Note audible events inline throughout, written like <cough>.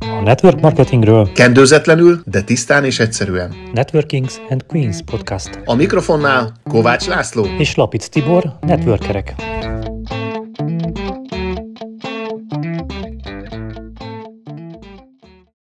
A network marketingről Kendőzetlenül, de tisztán és egyszerűen. Networkings and Queens podcast A mikrofonnál Kovács László. és Lapic Tibor, networkerek.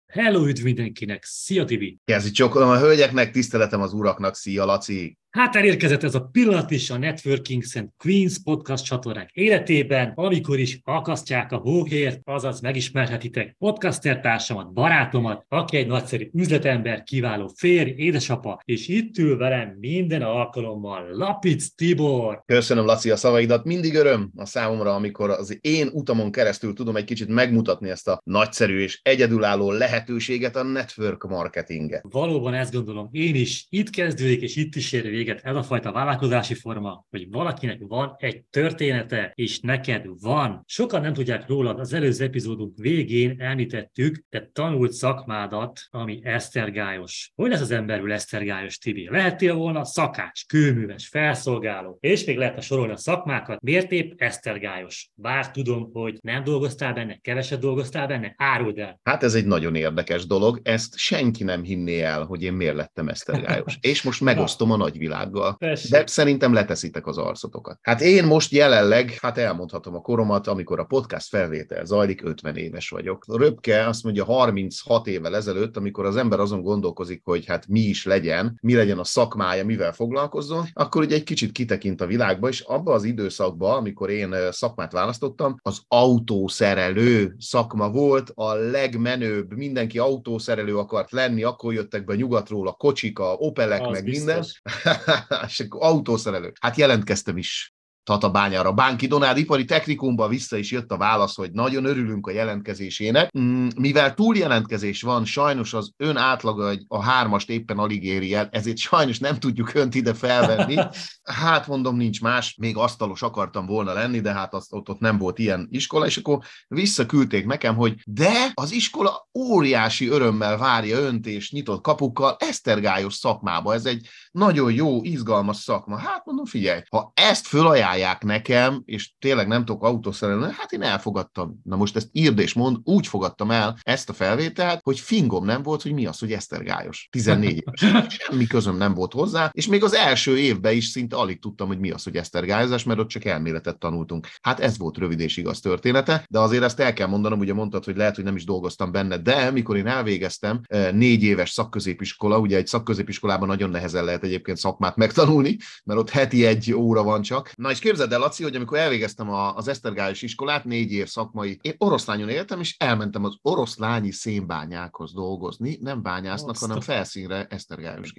Hello, üdv mindenkinek! Szia, Tibi! Kezdj csokolom a hölgyeknek, tiszteletem az uraknak. Szia, Laci! Hát elérkezett ez a pillanat is a Networking and Queens podcast csatornák életében, amikor is akasztják a hóhért, azaz megismerhetitek podcaster társamat, barátomat, aki egy nagyszerű üzletember, kiváló férj, édesapa, és itt ül velem minden alkalommal Lapic Tibor. Köszönöm, Laci, a szavaidat. Mindig öröm a számomra, amikor az én utamon keresztül tudom egy kicsit megmutatni ezt a nagyszerű és egyedülálló lehetőséget, a network marketinget. Valóban ezt gondolom én is. Itt kezdődik, és itt is ér véget ez a fajta vállalkozási forma, hogy valakinek van egy története, és neked van. Sokan nem tudják rólad, az előző epizódunk végén említettük, te tanult szakmádat, ami esztergályos. Hogy lesz az emberül esztergályos, Tibi? Lehettél volna szakács, kőműves, felszolgáló, és még lehetne sorolni a szakmákat. Miért épp esztergályos? Bár tudom, hogy nem dolgoztál benne, keveset dolgoztál benne, áruld el. Hát ez egy nagyon érdekes dolog, ezt senki nem hinné el, hogy én miért lettem esztergályos. <laughs> És most megosztom a nagyvilággal. Tessék. De szerintem leteszitek az arcotokat. Hát én most jelenleg, hát elmondhatom a koromat, amikor a podcast felvétel zajlik, 50 éves vagyok. Röpke azt mondja 36 évvel ezelőtt, amikor az ember azon gondolkozik, hogy hát mi is legyen, mi legyen a szakmája, mivel foglalkozzon, akkor ugye egy kicsit kitekint a világba, és abba az időszakban, amikor én szakmát választottam, az autószerelő szakma volt a legmenőbb, mindenki autószerelő akart lenni, akkor jöttek be nyugatról a kocsik, a Opelek, Az meg biztos. minden. <laughs> és autószerelő. Hát jelentkeztem is Tatabányára. Bánki Donád ipari technikumba vissza is jött a válasz, hogy nagyon örülünk a jelentkezésének. Mm, Mivel túljelentkezés van, sajnos az ön átlaga a hármast éppen alig éri el, ezért sajnos nem tudjuk önt ide felvenni. <laughs> Hát mondom, nincs más, még asztalos akartam volna lenni, de hát azt, ott, ott nem volt ilyen iskola, és akkor visszaküldték nekem, hogy de az iskola óriási örömmel várja önt és nyitott kapukkal esztergályos szakmába. Ez egy nagyon jó, izgalmas szakma. Hát mondom, figyelj, ha ezt fölajánlják nekem, és tényleg nem tudok autószerelni, hát én elfogadtam. Na most ezt írd és mond, úgy fogadtam el ezt a felvételt, hogy fingom nem volt, hogy mi az, hogy esztergályos. 14 éves. <laughs> Semmi közöm nem volt hozzá, és még az első évben is szinte alig tudtam, hogy mi az, hogy esztergályozás, mert ott csak elméletet tanultunk. Hát ez volt rövid és igaz története, de azért ezt el kell mondanom, ugye mondtad, hogy lehet, hogy nem is dolgoztam benne, de mikor én elvégeztem, eh, négy éves szakközépiskola, ugye egy szakközépiskolában nagyon nehezen lehet egyébként szakmát megtanulni, mert ott heti egy óra van csak. Na és képzeld el, Laci, hogy amikor elvégeztem az Esztergályos iskolát, négy év szakmai, én oroszlányon éltem, és elmentem az oroszlányi szénbányákhoz dolgozni, nem bányásznak, Azt hanem felszínre Esztergályos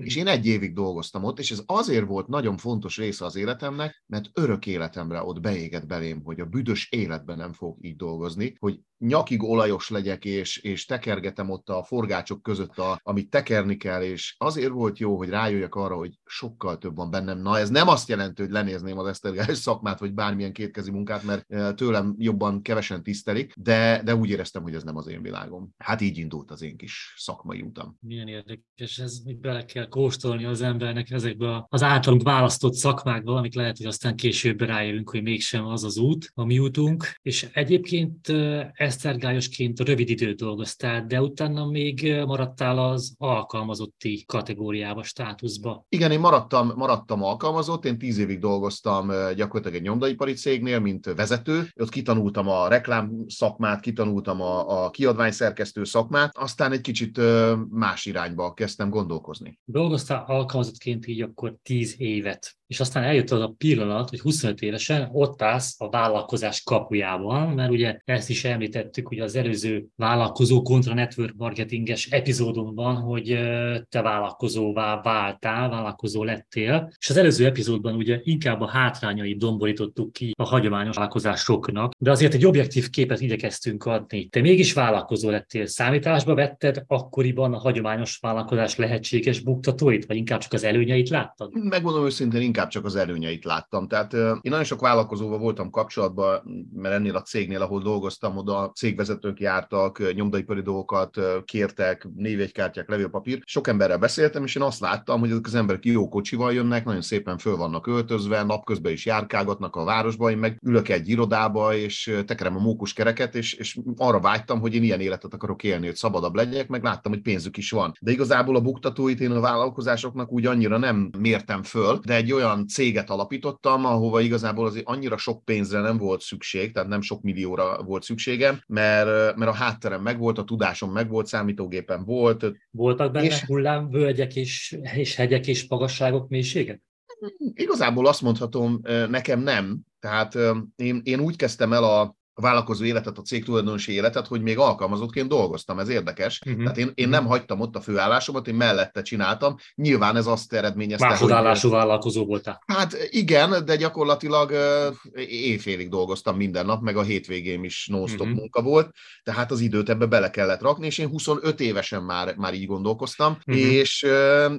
és én egy évig dolgoztam ott, és ez azért volt nagyon fontos része az életemnek, mert örök életemre ott beégett belém, hogy a büdös életben nem fog így dolgozni, hogy nyakig olajos legyek, és, és tekergetem ott a forgácsok között, a, amit tekerni kell, és azért volt jó, hogy rájöjjek arra, hogy sokkal több van bennem. Na, ez nem azt jelenti, hogy lenézném az esztergályos szakmát, vagy bármilyen kétkezi munkát, mert eh, tőlem jobban kevesen tisztelik, de, de úgy éreztem, hogy ez nem az én világom. Hát így indult az én kis szakmai utam. Milyen érdekes ez, hogy bele kell kóstolni az embernek ezekbe az általunk választott szakmákba, amik lehet, hogy aztán később rájövünk, hogy mégsem az az út, a mi útunk. És egyébként ö, esztergályosként rövid időt dolgoztál, de utána még maradtál az alkalmazotti kategóriába, státuszba. Igen, én maradtam, maradtam alkalmazott, én tíz évig dolgoztam gyakorlatilag egy nyomdaipari cégnél, mint vezető. Ott kitanultam a reklám szakmát, kitanultam a, a kiadványszerkesztő szakmát, aztán egy kicsit más irányba kezdtem gondolkozni. Dolgoztál alkalmazottként így akkor 10 évet, és aztán eljött az a pillanat, hogy 25 évesen ott állsz a vállalkozás kapujában, mert ugye ezt is említettük ugye az előző vállalkozó kontra network marketinges epizódunkban, hogy te vállalkozóvá váltál, vállalkozó lettél, és az előző epizódban ugye inkább a hátrányait domborítottuk ki a hagyományos vállalkozásoknak, de azért egy objektív képet igyekeztünk adni. Te mégis vállalkozó lettél, számításba vetted akkoriban a hagyományos vállalkozás lehetséges buktatóit, vagy inkább csak az előnyeit láttad? Megmondom őszintén, inkább inkább csak az előnyeit láttam. Tehát én nagyon sok vállalkozóval voltam kapcsolatban, mert ennél a cégnél, ahol dolgoztam, oda cégvezetők jártak, nyomdaipari dolgokat kértek, névjegykártyák, levélpapír. Sok emberrel beszéltem, és én azt láttam, hogy ezek az emberek jó kocsival jönnek, nagyon szépen föl vannak öltözve, napközben is járkálgatnak a városba, én meg ülök egy irodába, és tekerem a mókus kereket, és, és arra vágytam, hogy én ilyen életet akarok élni, hogy szabadabb legyek, meg láttam, hogy pénzük is van. De igazából a buktatóit én a vállalkozásoknak úgy annyira nem mértem föl, de egy olyan céget alapítottam, ahova igazából azért annyira sok pénzre nem volt szükség, tehát nem sok millióra volt szükségem, mert, mert a hátterem megvolt, a tudásom megvolt, számítógépen volt. Voltak benne és... hullámvölgyek és, és hegyek és magasságok, mélységek? Igazából azt mondhatom, nekem nem. Tehát én, én úgy kezdtem el a, a vállalkozó életet, a cég tulajdonosi életet, hogy még alkalmazottként dolgoztam, ez érdekes. Uh-huh. Tehát én, én nem hagytam ott a főállásomat, én mellette csináltam. Nyilván ez azt eredményezte, Másodállású hogy... vállalkozó voltál. Hát igen, de gyakorlatilag éjfélig dolgoztam minden nap, meg a hétvégém is non-stop uh-huh. munka volt, tehát az időt ebbe bele kellett rakni, és én 25 évesen már, már így gondolkoztam, uh-huh. és,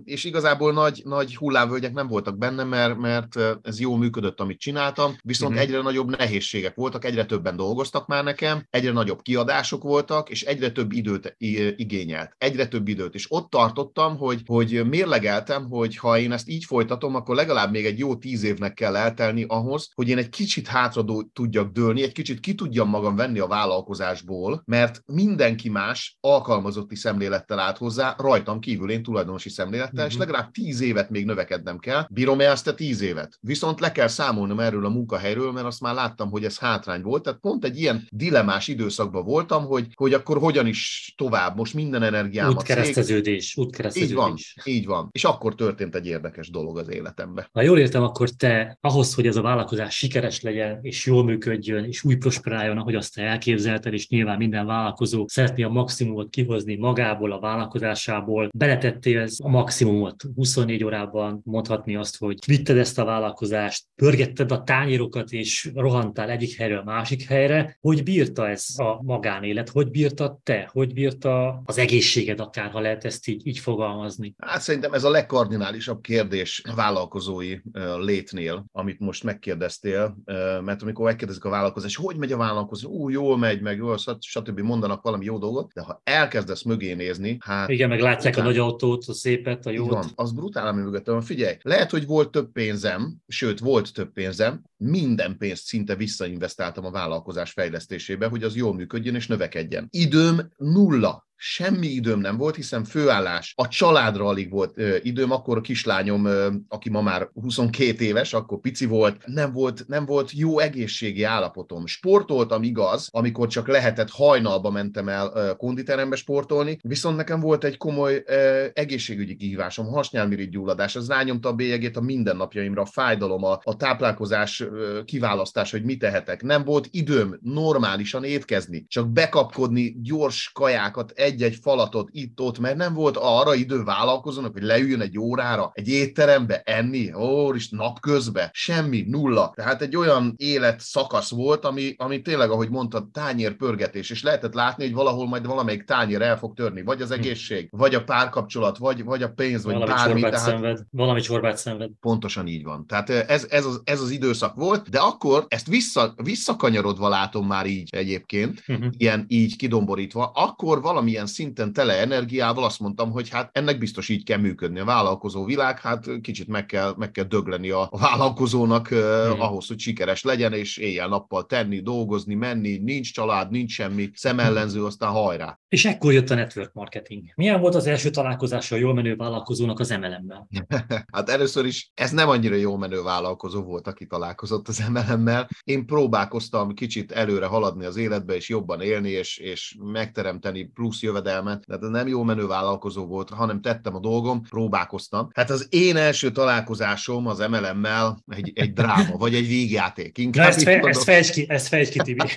és igazából nagy, nagy hullámvölgyek nem voltak benne, mert, mert ez jól működött, amit csináltam, viszont uh-huh. egyre nagyobb nehézségek voltak, egyre többen dolgoztak, dolgoztak már nekem, egyre nagyobb kiadások voltak, és egyre több időt igényelt. Egyre több időt. És ott tartottam, hogy, hogy mérlegeltem, hogy ha én ezt így folytatom, akkor legalább még egy jó tíz évnek kell eltelni ahhoz, hogy én egy kicsit hátra tudjak dőlni, egy kicsit ki tudjam magam venni a vállalkozásból, mert mindenki más alkalmazotti szemlélettel állt hozzá, rajtam kívül én tulajdonosi szemlélettel, uh-huh. és mhm. legalább tíz évet még növekednem kell. Bírom-e ezt a tíz évet? Viszont le kell számolnom erről a munkahelyről, mert azt már láttam, hogy ez hátrány volt, tehát pont egy ilyen dilemás időszakban voltam, hogy, hogy akkor hogyan is tovább, most minden energiámat. Útkereszteződés, útkereszteződés. Így van, így van. És akkor történt egy érdekes dolog az életemben. Ha jól értem, akkor te ahhoz, hogy ez a vállalkozás sikeres legyen, és jól működjön, és úgy prosperáljon, ahogy azt te elképzelted, és nyilván minden vállalkozó szeretné a maximumot kihozni magából, a vállalkozásából, beletettél a maximumot 24 órában, mondhatni azt, hogy vitted ezt a vállalkozást, pörgetted a tányérokat, és rohantál egyik helyről a másik helyre, helyre, hogy bírta ez a magánélet, hogy bírta te, hogy bírta az egészséged akár, ha lehet ezt így, így fogalmazni? Hát szerintem ez a legkardinálisabb kérdés vállalkozói létnél, amit most megkérdeztél, mert amikor megkérdezik a vállalkozás, hogy megy a vállalkozó, ú, jól megy, meg jól, stb. mondanak valami jó dolgot, de ha elkezdesz mögé nézni, hát... Igen, meg látják a nagy autót, a szépet, a jót. Van, az brutál, ami mögöttem van. Figyelj, lehet, hogy volt több pénzem, sőt, volt több pénzem, minden pénzt szinte visszainvestáltam a vállalkozás fejlesztésébe, hogy az jól működjön és növekedjen. Időm nulla semmi időm nem volt, hiszen főállás, a családra alig volt ö, időm, akkor a kislányom, ö, aki ma már 22 éves, akkor pici volt, nem volt, nem volt jó egészségi állapotom. Sportoltam igaz, amikor csak lehetett, hajnalba mentem el ö, konditerembe sportolni, viszont nekem volt egy komoly ö, egészségügyi kihívásom, hasnyálmirigy gyulladás, az rányomta a bélyegét a mindennapjaimra, a fájdalom, a, a táplálkozás ö, kiválasztás, hogy mit tehetek. Nem volt időm normálisan étkezni, csak bekapkodni gyors kajákat egy egy-egy falatot itt-ott, mert nem volt arra idő vállalkozónak, hogy leüljön egy órára egy étterembe enni, ó, is napközben, semmi, nulla. Tehát egy olyan élet szakasz volt, ami, ami tényleg, ahogy mondtad, tányérpörgetés, és lehetett látni, hogy valahol majd valamelyik tányér el fog törni, vagy az hm. egészség, vagy a párkapcsolat, vagy, vagy a pénz, vagy valami bármi. Tehát szenved. Valami csorbát szenved. Pontosan így van. Tehát ez, ez, az, ez az időszak volt, de akkor ezt vissza, visszakanyarodva látom már így egyébként, uh-huh. ilyen így kidomborítva, akkor valamilyen ilyen szinten tele energiával azt mondtam, hogy hát ennek biztos így kell működni. A vállalkozó világ, hát kicsit meg kell, meg kell dögleni a, a vállalkozónak hmm. ahhoz, hogy sikeres legyen, és éjjel-nappal tenni, dolgozni, menni, nincs család, nincs semmi, szemellenző, aztán hajrá. És ekkor jött a network marketing. Milyen volt az első találkozása a jól menő vállalkozónak az MLM-mel? <laughs> hát először is ez nem annyira jó menő vállalkozó volt, aki találkozott az MLM-mel. Én próbálkoztam kicsit előre haladni az életbe, és jobban élni, és, és megteremteni plusz jövedelmet. Tehát nem jó menő vállalkozó volt, hanem tettem a dolgom, próbálkoztam. Hát az én első találkozásom az MLM-mel egy, egy dráma, vagy egy végjáték. Inkább ezt, fe, ezt fejtsd ki, ezt fejtsd ki, Tibi.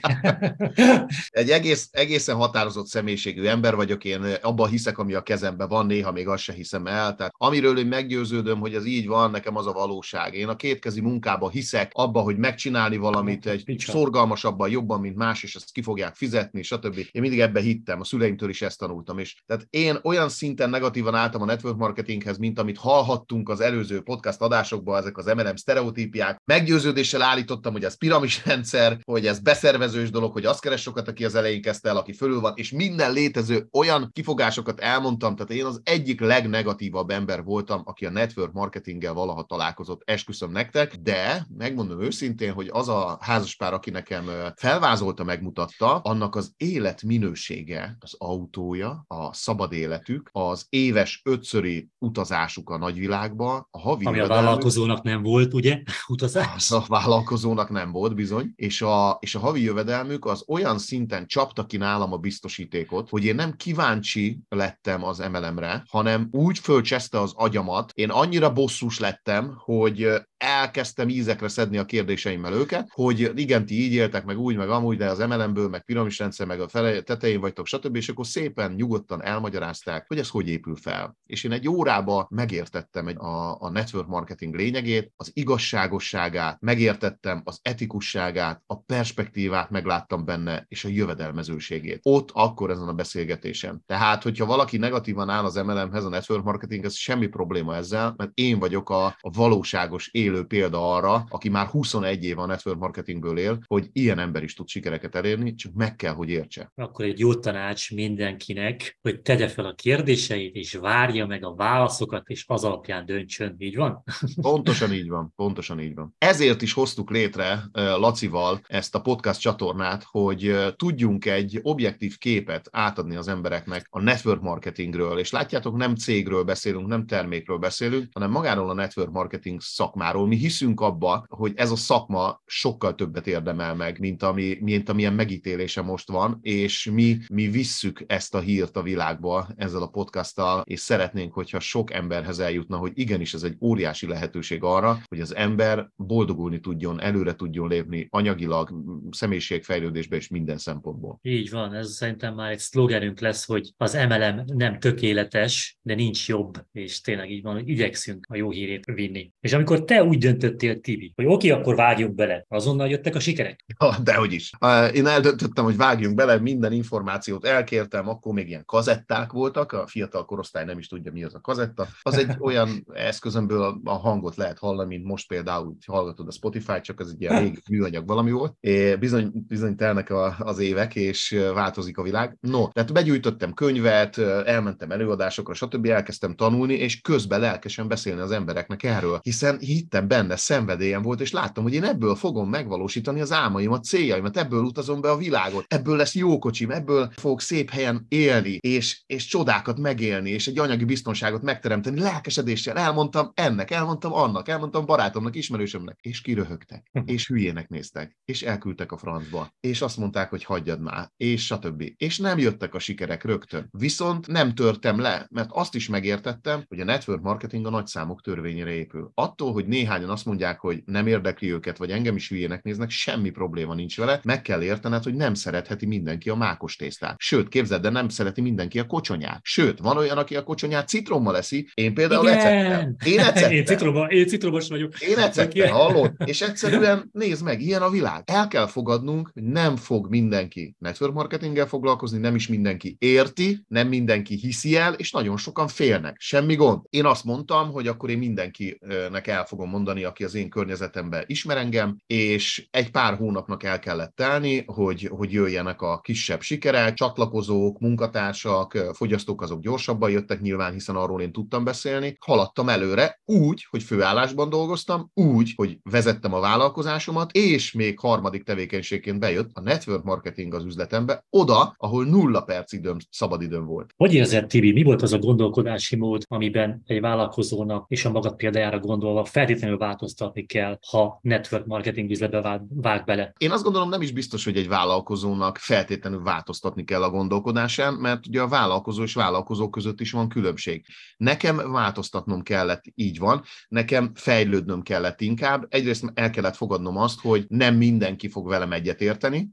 <laughs> egy egész, egészen határozott személyiségű ember vagyok, én abban hiszek, ami a kezemben van, néha még azt se hiszem el. Tehát amiről én meggyőződöm, hogy ez így van, nekem az a valóság. Én a kétkezi munkába hiszek, abba, hogy megcsinálni valamit egy Picsa. szorgalmasabban, jobban, mint más, és ezt ki fogják fizetni, stb. Én mindig ebbe hittem, a szüleimtől is ezt tanultam. És tehát én olyan szinten negatívan álltam a network marketinghez, mint amit hallhattunk az előző podcast adásokban, ezek az MLM sztereotípiák. Meggyőződéssel állítottam, hogy ez piramis <laughs> rendszer, hogy ez beszervezős dolog, hogy azt keres sokat, aki az elején kezdte el, aki fölül van, és minden létező olyan kifogásokat elmondtam, tehát én az egyik legnegatívabb ember voltam, aki a network marketinggel valaha találkozott, esküszöm nektek, de megmondom őszintén, hogy az a házaspár, aki nekem felvázolta, megmutatta, annak az életminősége, az autója, a szabad életük, az éves ötszöri utazásuk a nagyvilágba, a havi Ami a vállalkozónak nem volt, ugye? <laughs> Utazás? A vállalkozónak nem volt, bizony. És a, és a havi jövedelmük az olyan szinten csapta ki nálam a biztosítékot, hogy én nem kíváncsi lettem az emelemre, hanem úgy fölcseszte az agyamat, én annyira bosszus lettem, hogy elkezdtem ízekre szedni a kérdéseimmel őket, hogy igen, ti így éltek, meg úgy, meg amúgy, de az emelemből, meg piramisrendszer, meg a fele, tetején vagytok, stb. És akkor szépen nyugodtan elmagyarázták, hogy ez hogy épül fel. És én egy órába megértettem a, a network marketing lényegét, az igazságosságát, megértettem az etikusságát, a perspektívát megláttam benne, és a jövedelmezőségét. Ott akkor ezen a beszélgetésen. Tehát, hogyha valaki negatívan áll az MLM-hez, a network marketing, ez semmi probléma ezzel, mert én vagyok a, a valóságos élő példa arra, aki már 21 év a network marketingből él, hogy ilyen ember is tud sikereket elérni, csak meg kell, hogy értse. Akkor egy jó tanács mindenkinek, hogy tegye fel a kérdéseit, és várja meg a válaszokat, és az alapján döntsön. Így van? <laughs> Pontosan így van, pontosan így van. Ezért is hoztuk létre Lacival ezt a podcast csatornát, hogy tudjunk egy objektív képet átadni az embereknek a network marketingről, és látjátok, nem cégről beszélünk, nem termékről beszélünk, hanem magáról a network marketing szakmáról. Mi hiszünk abba, hogy ez a szakma sokkal többet érdemel meg, mint, ami, mint amilyen megítélése most van, és mi, mi visszük ezt a hírt a világba ezzel a podcasttal, és szeretnénk, hogyha sok emberhez eljutna, hogy igenis ez egy óriási lehetőség arra, hogy az ember boldogulni tudjon, előre tudjon lépni anyagilag, személyiségfejlődésbe és minden szempontból. Így van, ez szerintem már egy szlogenünk lesz, hogy az MLM nem tökéletes, de nincs jobb, és tényleg így van, hogy igyekszünk a jó hírét vinni. És amikor te úgy döntöttél, Tibi, hogy oké, akkor vágjunk bele, azonnal jöttek a sikerek? Ja, dehogy is. Én eldöntöttem, hogy vágjunk bele, minden információt elkértem, akkor még ilyen kazetták voltak, a fiatal korosztály nem is tudja, mi az a kazetta. Az egy <laughs> olyan eszközömből a hangot lehet hallani, mint most például, hogy hallgatod a Spotify, csak ez egy ilyen régi műanyag valami volt. É, bizony, bizony telnek a, az évek, és változik a világ. No, tehát begyűjtöttem könyvet, elmentem előadásokra, stb. elkezdtem tanulni, és közben lelkesen beszélni az embereknek erről, hiszen hittem benne, szenvedélyem volt, és láttam, hogy én ebből fogom megvalósítani az álmaimat, céljaimat, ebből utazom be a világot, ebből lesz jó kocsim, ebből fogok szép helyen élni, és, és csodákat megélni, és egy anyagi biztonságot megteremteni, lelkesedéssel elmondtam ennek, elmondtam annak, elmondtam barátomnak, ismerősömnek, és kiröhögtek, és hülyének néztek, és elküldtek a francba, és azt mondták, hogy hagyjad már, és stb. És nem jöttek a sikerek rögtön. Viszont nem törtem le, mert azt is megértettem, hogy a network marketing a nagyszámok törvényére épül. Attól, hogy néhányan azt mondják, hogy nem érdekli őket, vagy engem is hülyének néznek, semmi probléma nincs vele, meg kell értened, hogy nem szeretheti mindenki a mákos tésztát. Sőt, képzeld, de nem szereti mindenki a kocsonyát. Sőt, van olyan, aki a kocsonyát citrommal eszi, én például Igen. ecettem. Én <laughs> ecettem. Én, citromos, én citromos vagyok. Én ecettem, hallod? És egyszerűen <laughs> nézd meg, ilyen a világ. El kell fogadnunk, hogy nem fog mindenki network marketinggel foglalkozni, nem is mindenki érti, nem mindenki hiszi el, és nagyon sokan félnek. Semmi gond. Én azt mondtam, hogy akkor én mindenkinek el fogom mondani, aki az én környezetemben ismer engem, és egy pár hónapnak el kellett telni, hogy, hogy jöjjenek a kisebb sikerek, csatlakozók, munkatársak, fogyasztók azok gyorsabban jöttek nyilván, hiszen arról én tudtam beszélni. Haladtam előre úgy, hogy főállásban dolgoztam, úgy, hogy vezettem a vállalkozásomat, és még harmadik tevékenységként bejött a network marketing az üzletembe, oda, ahol nulla perc időm, szabad időm volt. Hogy érzed, Tibi, mi volt az a gondolkodási mód, amiben egy vállalkozónak és a magad példájára gondolva feltétlenül változtatni kell, ha network marketing üzletbe vág, bele? Én azt gondolom, nem is biztos, hogy egy vállalkozónak feltétlenül változtatni kell a gondolkodásán, mert ugye a vállalkozó és vállalkozó között is van különbség. Nekem változtatnom kellett, így van, nekem fejlődnöm kellett inkább. Egyrészt el kellett fogadnom azt, hogy nem mindenki fog velem egyet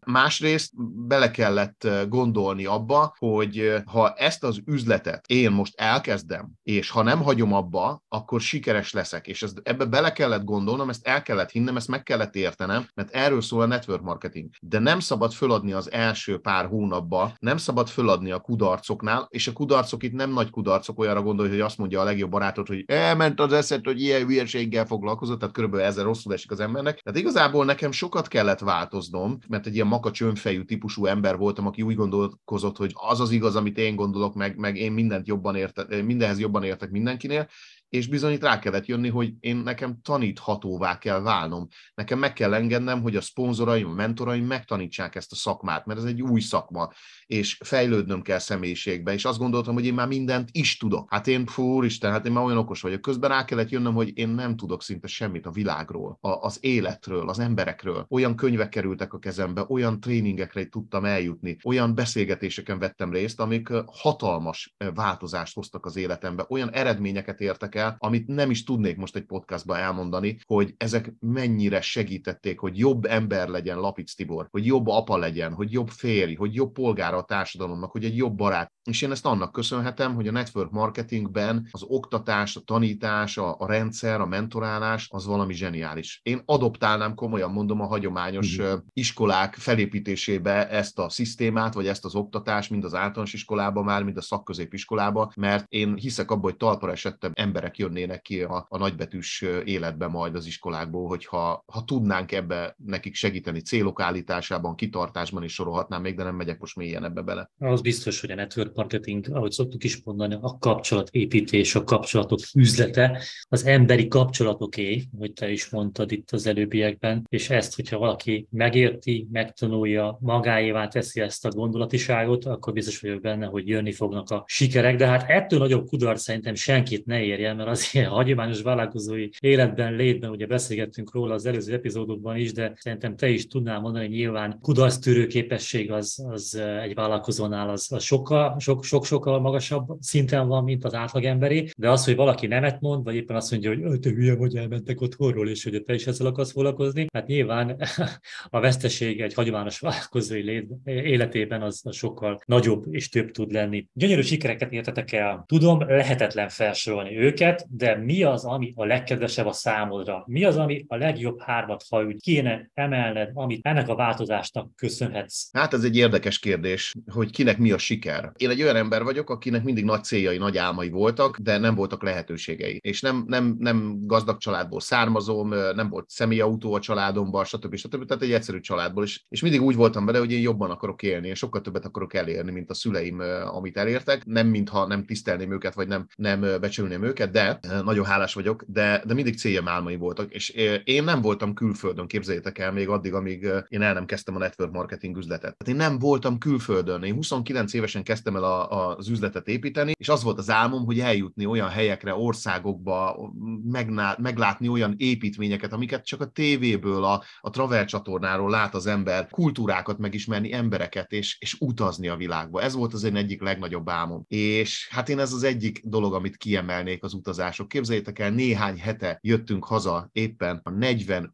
másrészt bele kellett gondolni abba, hogy ha ezt az üzletet én most elkezdem, és ha nem hagyom abba, akkor sikeres leszek, és ez, ebbe bele kellett gondolnom, ezt el kellett hinnem, ezt meg kellett értenem, mert erről szól a network marketing. De nem szabad föladni az első pár hónapba, nem szabad föladni a kudarcoknál, és a kudarcok itt nem nagy kudarcok, olyanra gondolj, hogy azt mondja a legjobb barátod, hogy elment az eszed, hogy ilyen hülyeséggel foglalkozott, tehát körülbelül ezzel rosszul esik az embernek. Tehát igazából nekem sokat kellett változnom, mert egy ilyen makacs önfejű típusú ember voltam, aki úgy gondolkozott, hogy az az igaz, amit én gondolok, meg, meg én mindent jobban érte, mindenhez jobban értek mindenkinél, és bizony itt rá kellett jönni, hogy én nekem taníthatóvá kell válnom. Nekem meg kell engednem, hogy a szponzoraim, a mentoraim megtanítsák ezt a szakmát, mert ez egy új szakma, és fejlődnöm kell személyiségbe, és azt gondoltam, hogy én már mindent is tudok. Hát én, fú, Isten, hát én már olyan okos vagyok. Közben rá kellett jönnöm, hogy én nem tudok szinte semmit a világról, a, az életről, az emberekről. Olyan könyvek kerültek a kezembe, olyan tréningekre tudtam eljutni, olyan beszélgetéseken vettem részt, amik hatalmas változást hoztak az életembe, olyan eredményeket értek amit nem is tudnék most egy podcastban elmondani, hogy ezek mennyire segítették, hogy jobb ember legyen Lapic Tibor, hogy jobb apa legyen, hogy jobb férj, hogy jobb polgára a társadalomnak, hogy egy jobb barát. És én ezt annak köszönhetem, hogy a network marketingben az oktatás, a tanítás, a, a rendszer, a mentorálás az valami zseniális. Én adoptálnám, komolyan mondom, a hagyományos uh-huh. iskolák felépítésébe ezt a szisztémát, vagy ezt az oktatást, mind az általános iskolában már, mind a szakközépiskolában, mert én hiszek abban, hogy talpra esettem emberek jönnének ki a, a nagybetűs életbe majd az iskolákból, hogyha ha tudnánk ebbe nekik segíteni célok állításában, kitartásban is sorolhatnám még, de nem megyek most mélyen ebbe bele. Az biztos, hogy a network marketing, ahogy szoktuk is mondani, a kapcsolatépítés, a kapcsolatok üzlete, az emberi kapcsolatoké, hogy te is mondtad itt az előbbiekben, és ezt, hogyha valaki megérti, megtanulja, magáévá teszi ezt a gondolatiságot, akkor biztos vagyok benne, hogy jönni fognak a sikerek, de hát ettől nagyobb kudarc szerintem senkit ne érjen, mert az ilyen hagyományos vállalkozói életben, létben, ugye beszélgettünk róla az előző epizódokban is, de szerintem te is tudnál mondani, hogy nyilván kudarctűrő képesség az, az egy vállalkozónál az, az sokkal, sok, sok, sokkal magasabb szinten van, mint az átlagemberé, de az, hogy valaki nemet mond, vagy éppen azt mondja, hogy te hülye vagy, elmentek otthonról, és hogy te is ezzel akarsz foglalkozni, hát nyilván <laughs> a veszteség egy hagyományos vállalkozói életében az sokkal nagyobb és több tud lenni. Gyönyörű sikereket értetek el. Tudom, lehetetlen felsorolni őket, de mi az, ami a legkedvesebb a számodra? Mi az, ami a legjobb hármat, ha úgy kéne emelned, amit ennek a változásnak köszönhetsz? Hát ez egy érdekes kérdés, hogy kinek mi a siker. Én egy olyan ember vagyok, akinek mindig nagy céljai, nagy álmai voltak, de nem voltak lehetőségei. És nem, nem, nem gazdag családból származom, nem volt személyautó a családomban, stb. stb. Tehát egy egyszerű családból. És, és mindig úgy voltam vele, hogy én jobban akarok élni, és sokkal többet akarok elérni, mint a szüleim, amit elértek. Nem mintha nem tisztelném őket, vagy nem, nem becsülném őket, de nagyon hálás vagyok, de, de mindig célja álmai voltak. És én nem voltam külföldön, képzeljétek el, még addig, amíg én el nem kezdtem a network marketing üzletet. Tehát én nem voltam külföldön. Én 29 évesen kezdtem el a, a, az üzletet építeni, és az volt az álmom, hogy eljutni olyan helyekre, országokba, megnál, meglátni olyan építményeket, amiket csak a tévéből, a, a Travel csatornáról lát az ember, kultúrákat megismerni, embereket, és, és utazni a világba. Ez volt az én egyik legnagyobb álmom. És hát én ez az egyik dolog, amit kiemelnék az utazások. Képzeljétek el, néhány hete jöttünk haza éppen a 45.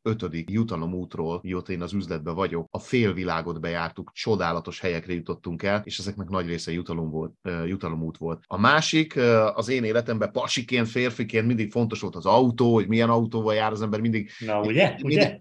jutalomútról, mióta én az üzletben vagyok. A félvilágot bejártuk, csodálatos helyekre jutottunk el, és ezeknek nagy része jutalom volt, jutalomút volt. A másik, az én életemben pasiként, férfiként mindig fontos volt az autó, hogy milyen autóval jár az ember, mindig, Na, ugye? mindig, ugye?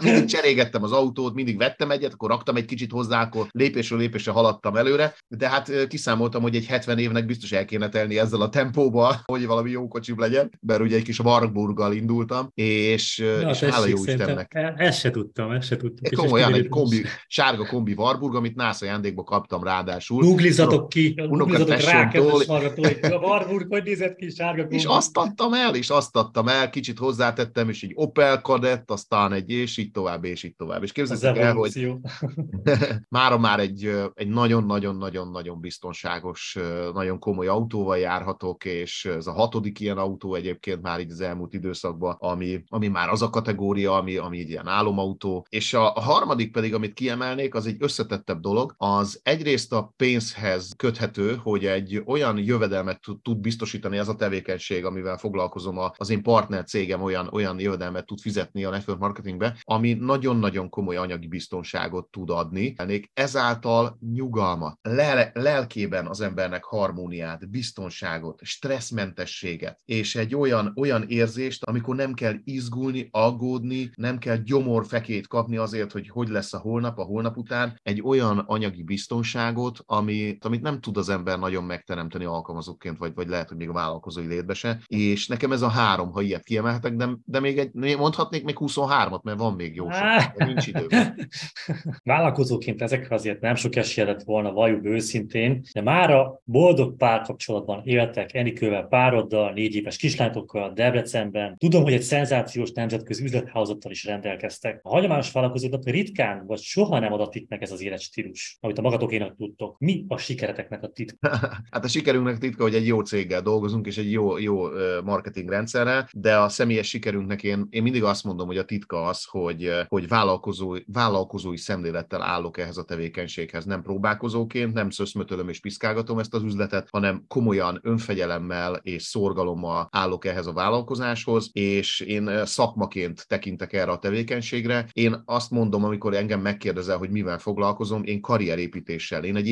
mindig <laughs> cserégettem az autót, mindig vettem egyet, akkor raktam egy kicsit hozzá, akkor lépésről lépésre haladtam előre, de hát kiszámoltam, hogy egy 70 évnek biztos el kéne telni ezzel a tempóba, <laughs> hogy valami jó kocsim legyen, mert ugye egy kis Warburggal indultam, és, Na, és hála jó Istennek. Ezt se tudtam, ezt se tudtam. Komolyan, egy kombi, sárga kombi Warburg, amit NASA ajándékba kaptam ráadásul. Googlizatok ki, googlizatok rá, kedves hallgatóik, a Warburg hogy nézett ki, sárga kombi. És azt adtam el, és azt adtam el, kicsit hozzátettem, és egy Opel Kadett, aztán egy, és így tovább, és így tovább. És képzeljétek el, hogy <laughs> mára már egy, egy nagyon-nagyon-nagyon-nagyon biztonságos, nagyon komoly autóval járhatok, és ez a hatodik ilyen autó egyébként már így az elmúlt időszakban, ami, ami már az a kategória, ami, ami egy ilyen álomautó. És a, a harmadik pedig, amit kiemelnék, az egy összetettebb dolog, az egyrészt a pénzhez ehhez köthető, hogy egy olyan jövedelmet tud biztosítani ez a tevékenység, amivel foglalkozom, az én partner cégem olyan, olyan jövedelmet tud fizetni a network marketingbe, ami nagyon-nagyon komoly anyagi biztonságot tud adni. Ezáltal nyugalmat, lel- lelkében az embernek harmóniát, biztonságot, stresszmentességet, és egy olyan, olyan érzést, amikor nem kell izgulni, aggódni, nem kell gyomorfekét kapni azért, hogy hogy lesz a holnap, a holnap után, egy olyan anyagi biztonságot, amit, amit nem tud az ember nagyon megteremteni alkalmazóként, vagy, vagy lehet, hogy még a vállalkozói létbe se. És nekem ez a három, ha ilyet kiemelhetek, de, de még egy, mondhatnék még 23-at, mert van még jó sok, de nincs idő. <laughs> Vállalkozóként ezekre azért nem sok esélye lett volna, valljuk őszintén, de már a boldog párkapcsolatban éltek Enikővel, pároddal, négy éves kislányokkal Debrecenben. Tudom, hogy egy szenzációs nemzetközi üzlethálózattal is rendelkeztek. A hagyományos vállalkozóknak ritkán vagy soha nem adatik meg ez az életstílus, amit a magatokénak tudtok. Mi a sikereteknek a titka? <laughs> hát a sikerünknek titka, hogy egy jó céggel dolgozunk, és egy jó, jó marketing rendszerrel, de a személyes sikerünknek én, én mindig azt mondom, hogy a titka az, hogy, hogy vállalkozó, vállalkozói szemlélettel állok ehhez a tevékenységhez. Nem próbálkozóként, nem szöszmötölöm és piszkálgatom ezt az üzletet, hanem komolyan önfegyelemmel és szorgalommal állok ehhez a vállalkozáshoz, és én szakmaként tekintek erre a tevékenységre. Én azt mondom, amikor engem megkérdezel, hogy mivel foglalkozom, én karrierépítéssel, én egy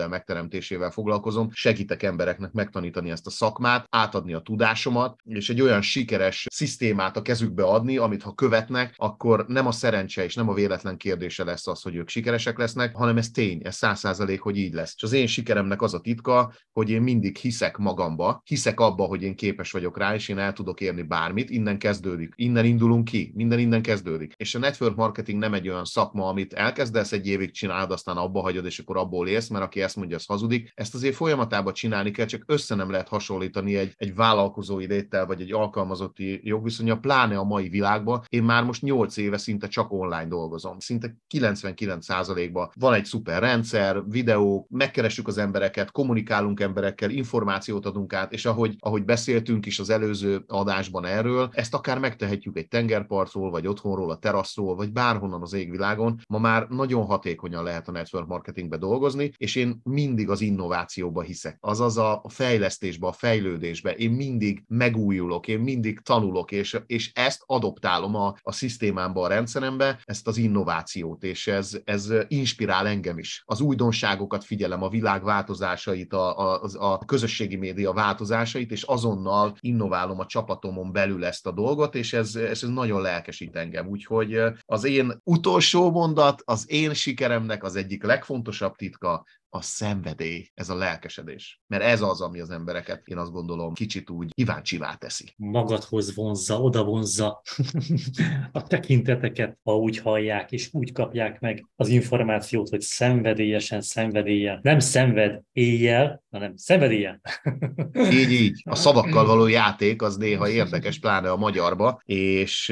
életpályamodell megteremtésével foglalkozom, segítek embereknek megtanítani ezt a szakmát, átadni a tudásomat, és egy olyan sikeres szisztémát a kezükbe adni, amit ha követnek, akkor nem a szerencse és nem a véletlen kérdése lesz az, hogy ők sikeresek lesznek, hanem ez tény, ez száz százalék, hogy így lesz. És az én sikeremnek az a titka, hogy én mindig hiszek magamba, hiszek abba, hogy én képes vagyok rá, és én el tudok érni bármit, innen kezdődik, innen indulunk ki, minden innen kezdődik. És a network marketing nem egy olyan szakma, amit elkezdesz, egy évig csinálod, aztán abba hagyod, és akkor abból élsz, mert aki ezt mondja, az hazudik. Ezt azért folyamatában csinálni kell, csak össze nem lehet hasonlítani egy, egy vállalkozói léttel, vagy egy alkalmazotti jogviszonya, pláne a mai világban. Én már most 8 éve szinte csak online dolgozom. Szinte 99%-ban van egy szuper rendszer, videó, megkeressük az embereket, kommunikálunk emberekkel, információt adunk át, és ahogy, ahogy beszéltünk is az előző adásban erről, ezt akár megtehetjük egy tengerpartról, vagy otthonról, a teraszról, vagy bárhonnan az égvilágon. Ma már nagyon hatékonyan lehet a network marketingbe dolgozni, és én mindig az innovációba hiszek. Azaz a fejlesztésbe, a fejlődésbe. Én mindig megújulok, én mindig tanulok, és, és ezt adoptálom a, a szisztémámba, a rendszerembe, ezt az innovációt, és ez, ez inspirál engem is. Az újdonságokat figyelem, a világ változásait, a, a, a közösségi média változásait, és azonnal innoválom a csapatomon belül ezt a dolgot, és ez, ez nagyon lelkesít engem. Úgyhogy az én utolsó mondat, az én sikeremnek az egyik legfontosabb titka, a szenvedély, ez a lelkesedés. Mert ez az, ami az embereket, én azt gondolom, kicsit úgy kíváncsivá teszi. Magadhoz vonzza, oda vonzza <laughs> a tekinteteket, ha úgy hallják, és úgy kapják meg az információt, hogy szenvedélyesen szenvedélyen. Nem szenved éjjel, hanem szenvedélyen. így, így. A szavakkal való <laughs> játék az néha érdekes, pláne a magyarba, és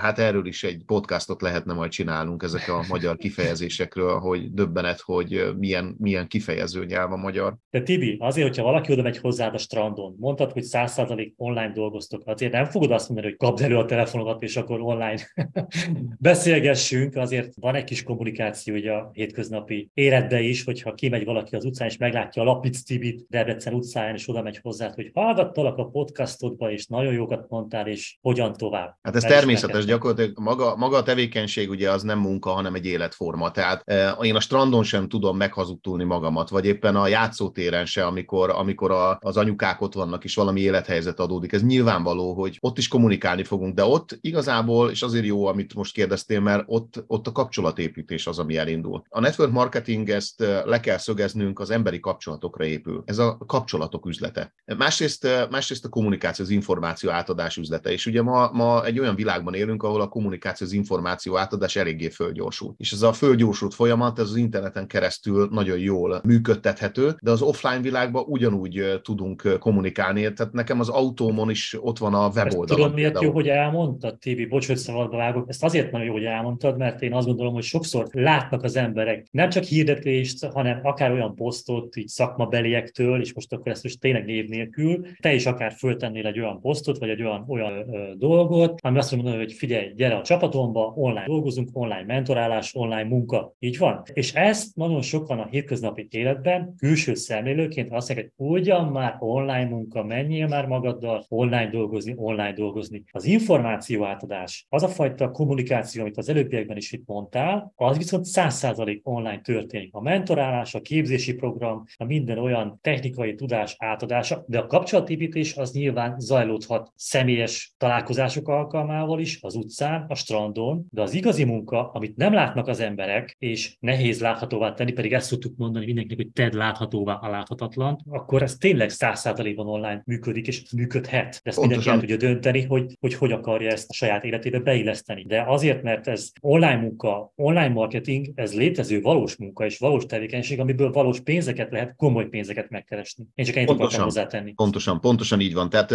hát erről is egy podcastot lehetne majd csinálnunk ezek a magyar kifejezésekről, hogy döbbenet, hogy milyen, milyen kifejező nyelv a magyar. De Tibi, azért, hogyha valaki oda megy hozzád a strandon, mondtad, hogy 100% online dolgoztok, azért nem fogod azt mondani, hogy kapd elő a telefonodat, és akkor online <laughs> beszélgessünk, azért van egy kis kommunikáció ugye a hétköznapi életbe is, hogyha kimegy valaki az utcán, és meglátja a Lapic Tibit Debrecen utcáján, és oda megy hozzá, hogy hallgattalak a podcastodba, és nagyon jókat mondtál, és hogyan tovább. Hát ez természetes, gyakorlatilag maga, maga a tevékenység ugye az nem munka, hanem egy életforma. Tehát eh, én a strandon sem tudom meghazudtulni magamat, vagy éppen a játszótéren se, amikor, amikor a, az anyukák ott vannak, és valami élethelyzet adódik. Ez nyilvánvaló, hogy ott is kommunikálni fogunk, de ott igazából, és azért jó, amit most kérdeztél, mert ott, ott a kapcsolatépítés az, ami elindul. A network marketing ezt le kell szögeznünk, az emberi kapcsolatokra épül. Ez a kapcsolatok üzlete. Másrészt, másrészt a kommunikáció, az információ átadás üzlete. És ugye ma, ma egy olyan világban élünk, ahol a kommunikáció, az információ átadás eléggé fölgyorsult. És ez a fölgyorsult folyamat, ez az interneten keresztül nagyon jó jól működtethető, de az offline világban ugyanúgy tudunk kommunikálni. Tehát nekem az autómon is ott van a weboldalon. Tudod, miért jó, hogy elmondtad, Tibi? Bocs, hogy szabadba vágok. Ezt azért nagyon jó, hogy elmondtad, mert én azt gondolom, hogy sokszor látnak az emberek nem csak hirdetést, hanem akár olyan posztot, így szakmabeli személyektől, és most akkor ezt most tényleg név nélkül, te is akár föltennél egy olyan posztot, vagy egy olyan, olyan ö, dolgot, ami azt mondja, hogy figyelj, gyere a csapatomba, online dolgozunk, online mentorálás, online munka. Így van. És ezt nagyon sokan a hétköznapi életben külső szemlélőként azt mondják, hogy ugyan már online munka, menjél már magaddal online dolgozni, online dolgozni. Az információ átadás, az a fajta kommunikáció, amit az előbbiekben is itt mondtál, az viszont 100% online történik. A mentorálás, a képzési program, a minden olyan technikai tudás átadása, de a kapcsolatépítés az nyilván zajlódhat személyes találkozások alkalmával is, az utcán, a strandon, de az igazi munka, amit nem látnak az emberek, és nehéz láthatóvá tenni, pedig ezt szoktuk mondani mindenkinek, hogy tedd láthatóvá a láthatatlan, akkor ez tényleg 100%-ban online működik, és működhet. De ezt mindenki el tudja dönteni, hogy, hogy hogy akarja ezt a saját életébe beilleszteni. De azért, mert ez online munka, online marketing, ez létező valós munka és valós tevékenység, amiből valós pénzeket lehet, komoly pénzeket megkeresni. Én csak ennyit akartam hozzátenni. Pontosan, pontosan így van. Tehát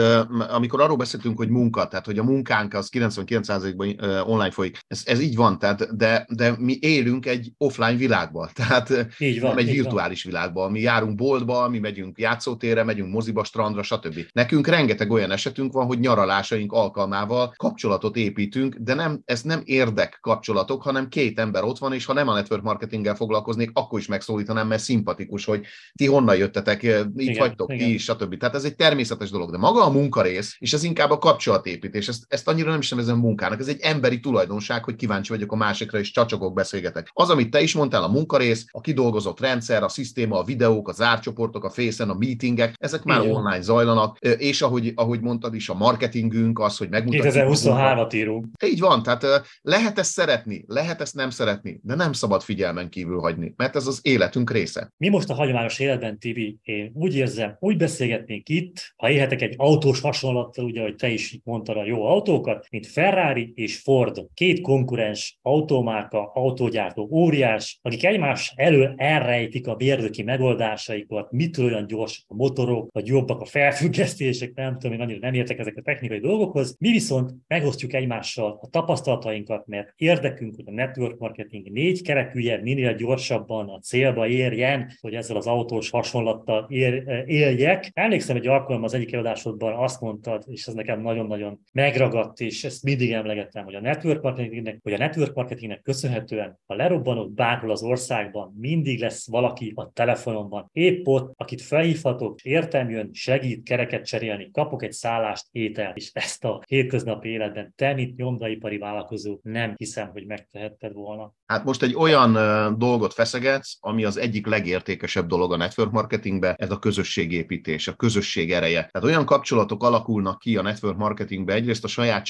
amikor arról beszéltünk, hogy munka, tehát hogy a munkánk az 99%-ban online folyik, ez, ez így van, tehát, de, de mi élünk egy offline világban, <laughs> tehát így van, nem egy virtuális van. világban. Mi járunk boltba, mi megyünk játszótérre, megyünk moziba, strandra, stb. Nekünk rengeteg olyan esetünk van, hogy nyaralásaink alkalmával kapcsolatot építünk, de nem, ez nem érdek kapcsolatok, hanem két ember ott van, és ha nem a network marketinggel foglalkoznék, akkor is megszólítanám, mert szimpatikus, hogy ti honnan jöttetek, itt igen, vagytok, igen. is, stb. Tehát ez egy természetes dolog, de maga a munkarész, és ez inkább a kapcsolatépítés, ezt, ezt annyira nem is nevezem munkának, ez egy emberi tulajdonság, hogy kíváncsi vagyok a másikra, és csacsogok, beszélgetek. Az, amit te is mondtál, a munkarész, a kidolgozott rendszer, a szisztéma, a videók, a zárcsoportok, a fészen, a meetingek, ezek már Igen. online zajlanak, és ahogy, ahogy mondtad is, a marketingünk az, hogy megmutatjuk. 2023-at írunk. Így van, tehát lehet ezt szeretni, lehet ezt nem szeretni, de nem szabad figyelmen kívül hagyni, mert ez az életünk része. Mi most a hagyományos életben, Tibi, én úgy érzem, úgy beszélgetnénk itt, ha élhetek egy autós hasonlattal, ugye, hogy te is mondtad a jó autókat, mint Ferrari és Ford, két konkurens automárka, autógyártó óriás, akik egymás elől elrejtik a mérnöki megoldásaikat, mitől olyan gyors a motorok, vagy jobbak a felfüggesztések, nem tudom, én annyira nem értek ezek a technikai dolgokhoz. Mi viszont megosztjuk egymással a tapasztalatainkat, mert érdekünk, hogy a network marketing négy kerekűje minél gyorsabban a célba érjen, hogy ezzel az autós hasonlattal ér, éljek. Emlékszem, egy alkalom az egyik előadásodban azt mondtad, és ez nekem nagyon-nagyon megragadt, és ezt mindig emlegettem, hogy a network marketingnek, hogy a network marketingnek köszönhetően, ha lerobbanok bárhol az országban, mindig lesz valaki a telefonomban, épp ott, akit felhívhatok, értem jön, segít kereket cserélni, kapok egy szállást, étel, és ezt a hétköznapi életben te, mint nyomdaipari vállalkozó, nem hiszem, hogy megtehetted volna. Hát most egy olyan dolgot feszegetsz, ami az egyik legértékesebb dolog a network marketingbe, ez a közösségépítés, a közösség ereje. Tehát olyan kapcsolatok alakulnak ki a network marketingbe, egyrészt a saját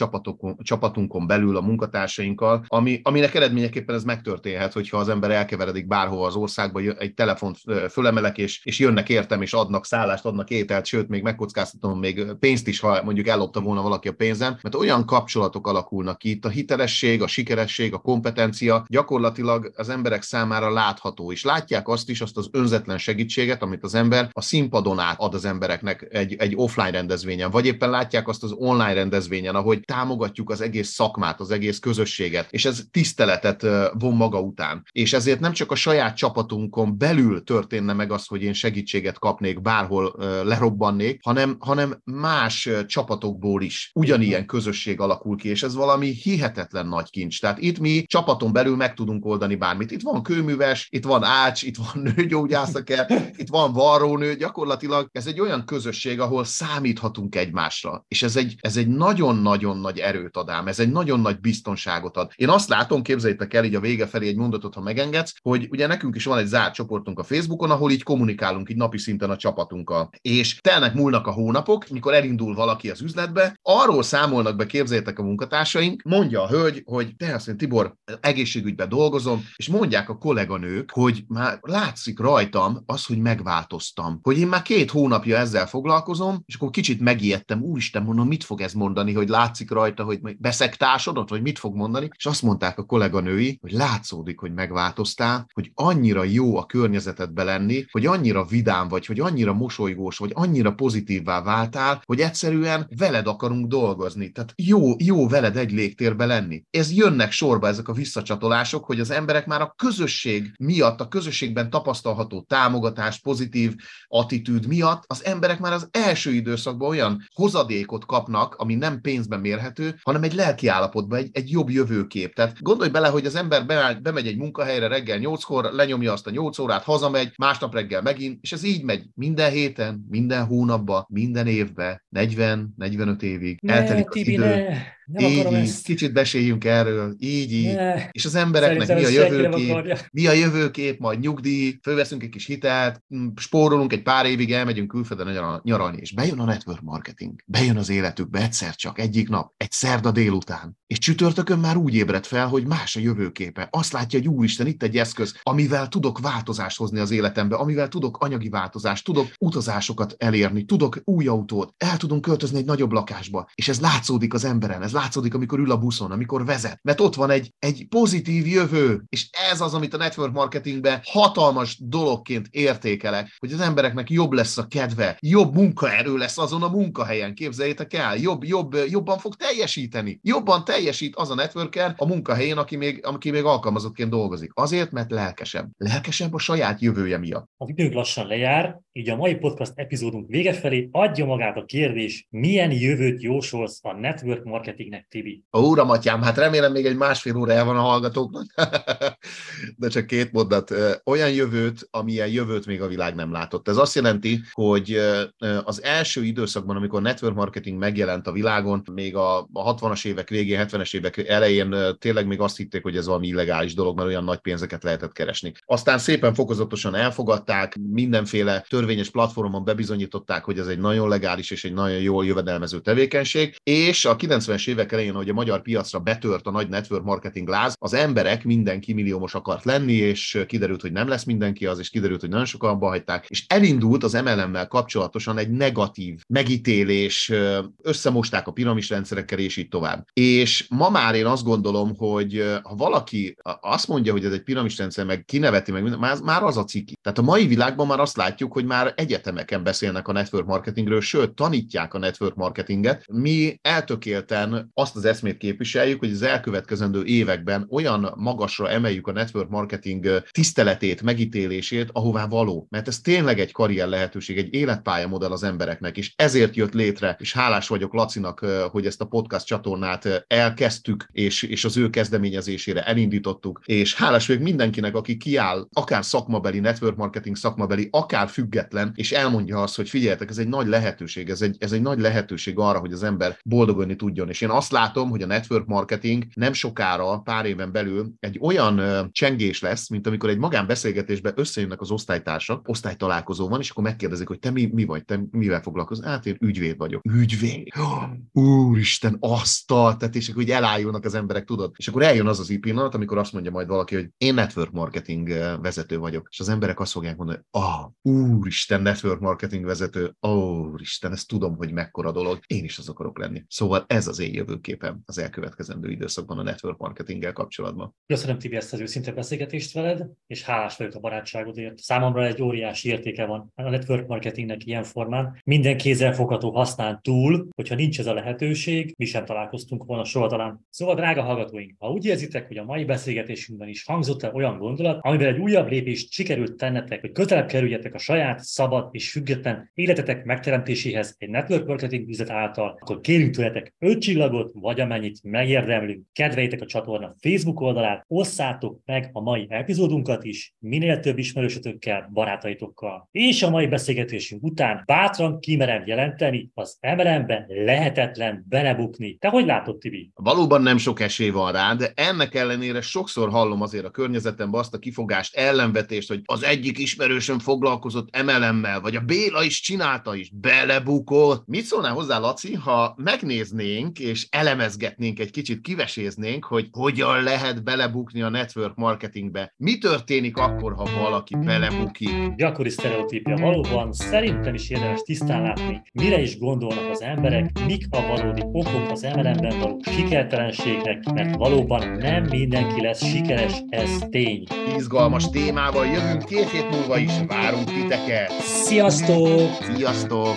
csapatunkon belül a munkatársainkkal, ami, aminek eredményeképpen ez megtörténhet, hogyha az ember elkeveredik bárhova az országba, egy telefont fölemelek, és, és jönnek értem, és adnak szállást, adnak ételt, sőt, még megkockáztatom még pénzt is, ha mondjuk ellopta volna valaki a pénzem, mert olyan kapcsolatok alakulnak ki, itt a hitelesség, a sikeresség, a kompetencia gyakorlatilag az emberek számára látható, és látják azt is, azt az önzetlen segítséget, amit az ember a színpadon át ad az embereknek egy, egy offline rendezvényen, vagy éppen látják azt az online rendezvényen, ahogy támogatjuk az egész szakmát, az egész közösséget, és ez tiszteletet von maga után. És ezért nem csak a saját csapatunkon belül történne meg az, hogy én segítséget kapnék, bárhol lerobbannék, hanem, hanem más csapatokból is ugyanilyen közösség alakul ki, és ez valami hihetetlen nagy kincs. Tehát itt mi csapaton belül meg tudunk oldani bármit. Itt van kőműves, itt van ács, itt van <laughs> nőgyógyászaker, itt van varrónő, gyakorlatilag ez egy olyan közösség, ahol számíthatunk egymásra. És ez egy, ez egy nagyon-nagyon nagy erőt ad ám, ez egy nagyon nagy biztonságot ad. Én azt látom, képzeljétek el így a vége felé egy mondatot, ha megengedsz, hogy ugye nekünk is van egy zárt csoportunk a Facebookon, ahol így kommunikálunk így napi szinten a csapatunkkal. És telnek múlnak a hónapok, mikor elindul valaki az üzletbe, arról számolnak be, képzeljétek a munkatársaink, mondja a hölgy, hogy te azt mondja, Tibor, egészségügyben dolgozom, és mondják a kolléganők, hogy már látszik rajtam az, hogy megváltoztam. Hogy én már két hónapja ezzel foglalkozom, és akkor kicsit megijedtem, úristen, mondom, mit fog ez mondani, hogy látszik rajta, hogy beszektásodott, vagy mit fog mondani, és azt mondták a kolléganői, hogy látszódik, hogy megváltoztál, hogy annyira jó a környezetedbe lenni, hogy annyira vidám vagy, hogy annyira mosolygós vagy, annyira pozitívvá váltál, hogy egyszerűen veled akarunk dolgozni. Tehát jó, jó veled egy légtérbe lenni. Ez jönnek sorba ezek a visszacsatolások, kutatások, hogy az emberek már a közösség miatt, a közösségben tapasztalható támogatás, pozitív attitűd miatt az emberek már az első időszakban olyan hozadékot kapnak, ami nem pénzben mérhető, hanem egy lelki állapotban, egy, egy jobb jövőkép. Tehát gondolj bele, hogy az ember bemegy egy munkahelyre reggel 8-kor, lenyomja azt a 8 órát, hazamegy, másnap reggel megint, és ez így megy minden héten, minden hónapban, minden évben, 40-45 évig. Ne, Eltelik az Tibi, idő. ne. Nem így, akarom így, ezt. kicsit beséljünk erről, így, így. Ne. És az embereknek Szerintem mi a jövőkép, mi a jövőkép, majd nyugdíj, fölveszünk egy kis hitelt, m, spórolunk egy pár évig, elmegyünk külföldre nyaral- nyaralni, és bejön a network marketing, bejön az életükbe egyszer csak, egyik nap, egy szerda délután, és csütörtökön már úgy ébred fel, hogy más a jövőképe. Azt látja, hogy úristen, itt egy eszköz, amivel tudok változást hozni az életembe, amivel tudok anyagi változást, tudok utazásokat elérni, tudok új autót, el tudunk költözni egy nagyobb lakásba, és ez látszódik az emberen, ez látszódik, amikor ül a buszon, amikor vezet, mert ott van egy, egy pozitív jövő, és ez az, amit a network marketingben hatalmas dologként értékelek, hogy az embereknek jobb lesz a kedve, jobb munkaerő lesz azon a munkahelyen, képzeljétek el, jobb, jobb, jobban fog teljesíteni, jobban teljesít az a networker a munkahelyén, aki még, aki még alkalmazottként dolgozik. Azért, mert lelkesebb. Lelkesebb a saját jövője miatt. Az időnk lassan lejár, így a mai podcast epizódunk vége felé adja magát a kérdés, milyen jövőt jósolsz a network marketingnek, Tibi? Ó, uram, atyám, hát remélem még egy másfél óra el van a hallgatóknak, <laughs> de csak két mondat. Olyan jövőt, amilyen jövőt még a világ nem látott. Ez azt jelenti, hogy az első időszakban, amikor network marketing megjelent a világon, még a a 60-as évek végén, 70-es évek elején tényleg még azt hitték, hogy ez valami illegális dolog, mert olyan nagy pénzeket lehetett keresni. Aztán szépen fokozatosan elfogadták, mindenféle törvényes platformon bebizonyították, hogy ez egy nagyon legális és egy nagyon jól jövedelmező tevékenység, és a 90-es évek elején, hogy a magyar piacra betört a nagy network marketing láz, az emberek mindenki milliómos akart lenni, és kiderült, hogy nem lesz mindenki az, és kiderült, hogy nagyon sokan hagyták, és elindult az MLM-mel kapcsolatosan egy negatív megítélés, összemosták a piramisrendszerekkel, és így tovább. És ma már én azt gondolom, hogy ha valaki azt mondja, hogy ez egy piramisrendszer, meg kineveti, meg minden, már az a ciki. Tehát a mai világban már azt látjuk, hogy már egyetemeken beszélnek a network marketingről, sőt, tanítják a network marketinget. Mi eltökélten azt az eszmét képviseljük, hogy az elkövetkezendő években olyan magasra emeljük a network marketing tiszteletét, megítélését, ahová való. Mert ez tényleg egy karrier lehetőség, egy életpályamodell az embereknek, és ezért jött létre, és hálás vagyok Lacinak, hogy ezt a podcast csatornát elkezdtük, és, és az ő kezdeményezésére elindítottuk, és hálás vagyok mindenkinek, aki kiáll, akár szakmabeli, network marketing szakmabeli, akár független, és elmondja azt, hogy figyeljetek, ez egy nagy lehetőség, ez egy, ez egy nagy lehetőség arra, hogy az ember boldogulni tudjon. És én azt látom, hogy a network marketing nem sokára, pár éven belül egy olyan csengés lesz, mint amikor egy magánbeszélgetésben összejönnek az osztálytársak, osztálytalálkozó van, és akkor megkérdezik, hogy te mi, mi vagy, te mivel foglalkozol? Hát én ügyvéd vagyok. Ügyvéd? <gasps> Úristen, asztal, tehát és akkor elájulnak az emberek, tudod? És akkor eljön az az pillanat, amikor azt mondja majd valaki, hogy én network marketing vezető vagyok, és az emberek azt fogják mondani, hogy ah, úristen, network marketing vezető, úristen, ezt tudom, hogy mekkora dolog, én is az akarok lenni. Szóval ez az én jövőképem az elkövetkezendő időszakban a network marketinggel kapcsolatban. Köszönöm Tibi ezt az őszinte beszélgetést veled, és hálás vagyok a barátságodért. Számomra egy óriási értéke van a network marketingnek ilyen formán. Minden kézzelfogható használ túl, hogyha nincs ez a lehetőség, mi sem találkoztunk volna soha talán. Szóval, drága hallgatóink, ha úgy érzitek, hogy a mai beszélgetésünkben is hangzott el olyan gondolat, amivel egy újabb lépést sikerült tennetek, hogy közelebb kerüljetek a saját, szabad és független életetek megteremtéséhez egy network marketing üzlet által, akkor kérünk tőletek 5 csillagot, vagy amennyit megérdemlünk. Kedveljétek a csatorna Facebook oldalát, osszátok meg a mai epizódunkat is, minél több ismerősötökkel, barátaitokkal. És a mai beszélgetésünk után bátran kimerem jelenteni, az MLM-ben lehetetlen belebukni. Te hogy látod, Tibi? Valóban nem sok esély van rá, de ennek ellenére sokszor hallom azért a környezetemben azt a kifogást, ellenvetést, hogy az egyik ismerősöm foglalkozott MLM-mel, vagy a Béla is csinálta is, belebukott. Mit szólnál hozzá, Laci, ha megnéznénk és elemezgetnénk, egy kicsit kiveséznénk, hogy hogyan lehet belebukni a network marketingbe? Mi történik akkor, ha valaki belebukik? Gyakori sztereotípia valóban szerintem is érdemes tisztán látni, mire is gondolnak az emberek, mik a valódi okok az MLM-ben való sikertelenségnek, mert valóban nem mindenki lesz sikeres, ez tény. Izgalmas témával jövünk két hét múlva is, várunk titeket! Sziasztok! Sziasztok!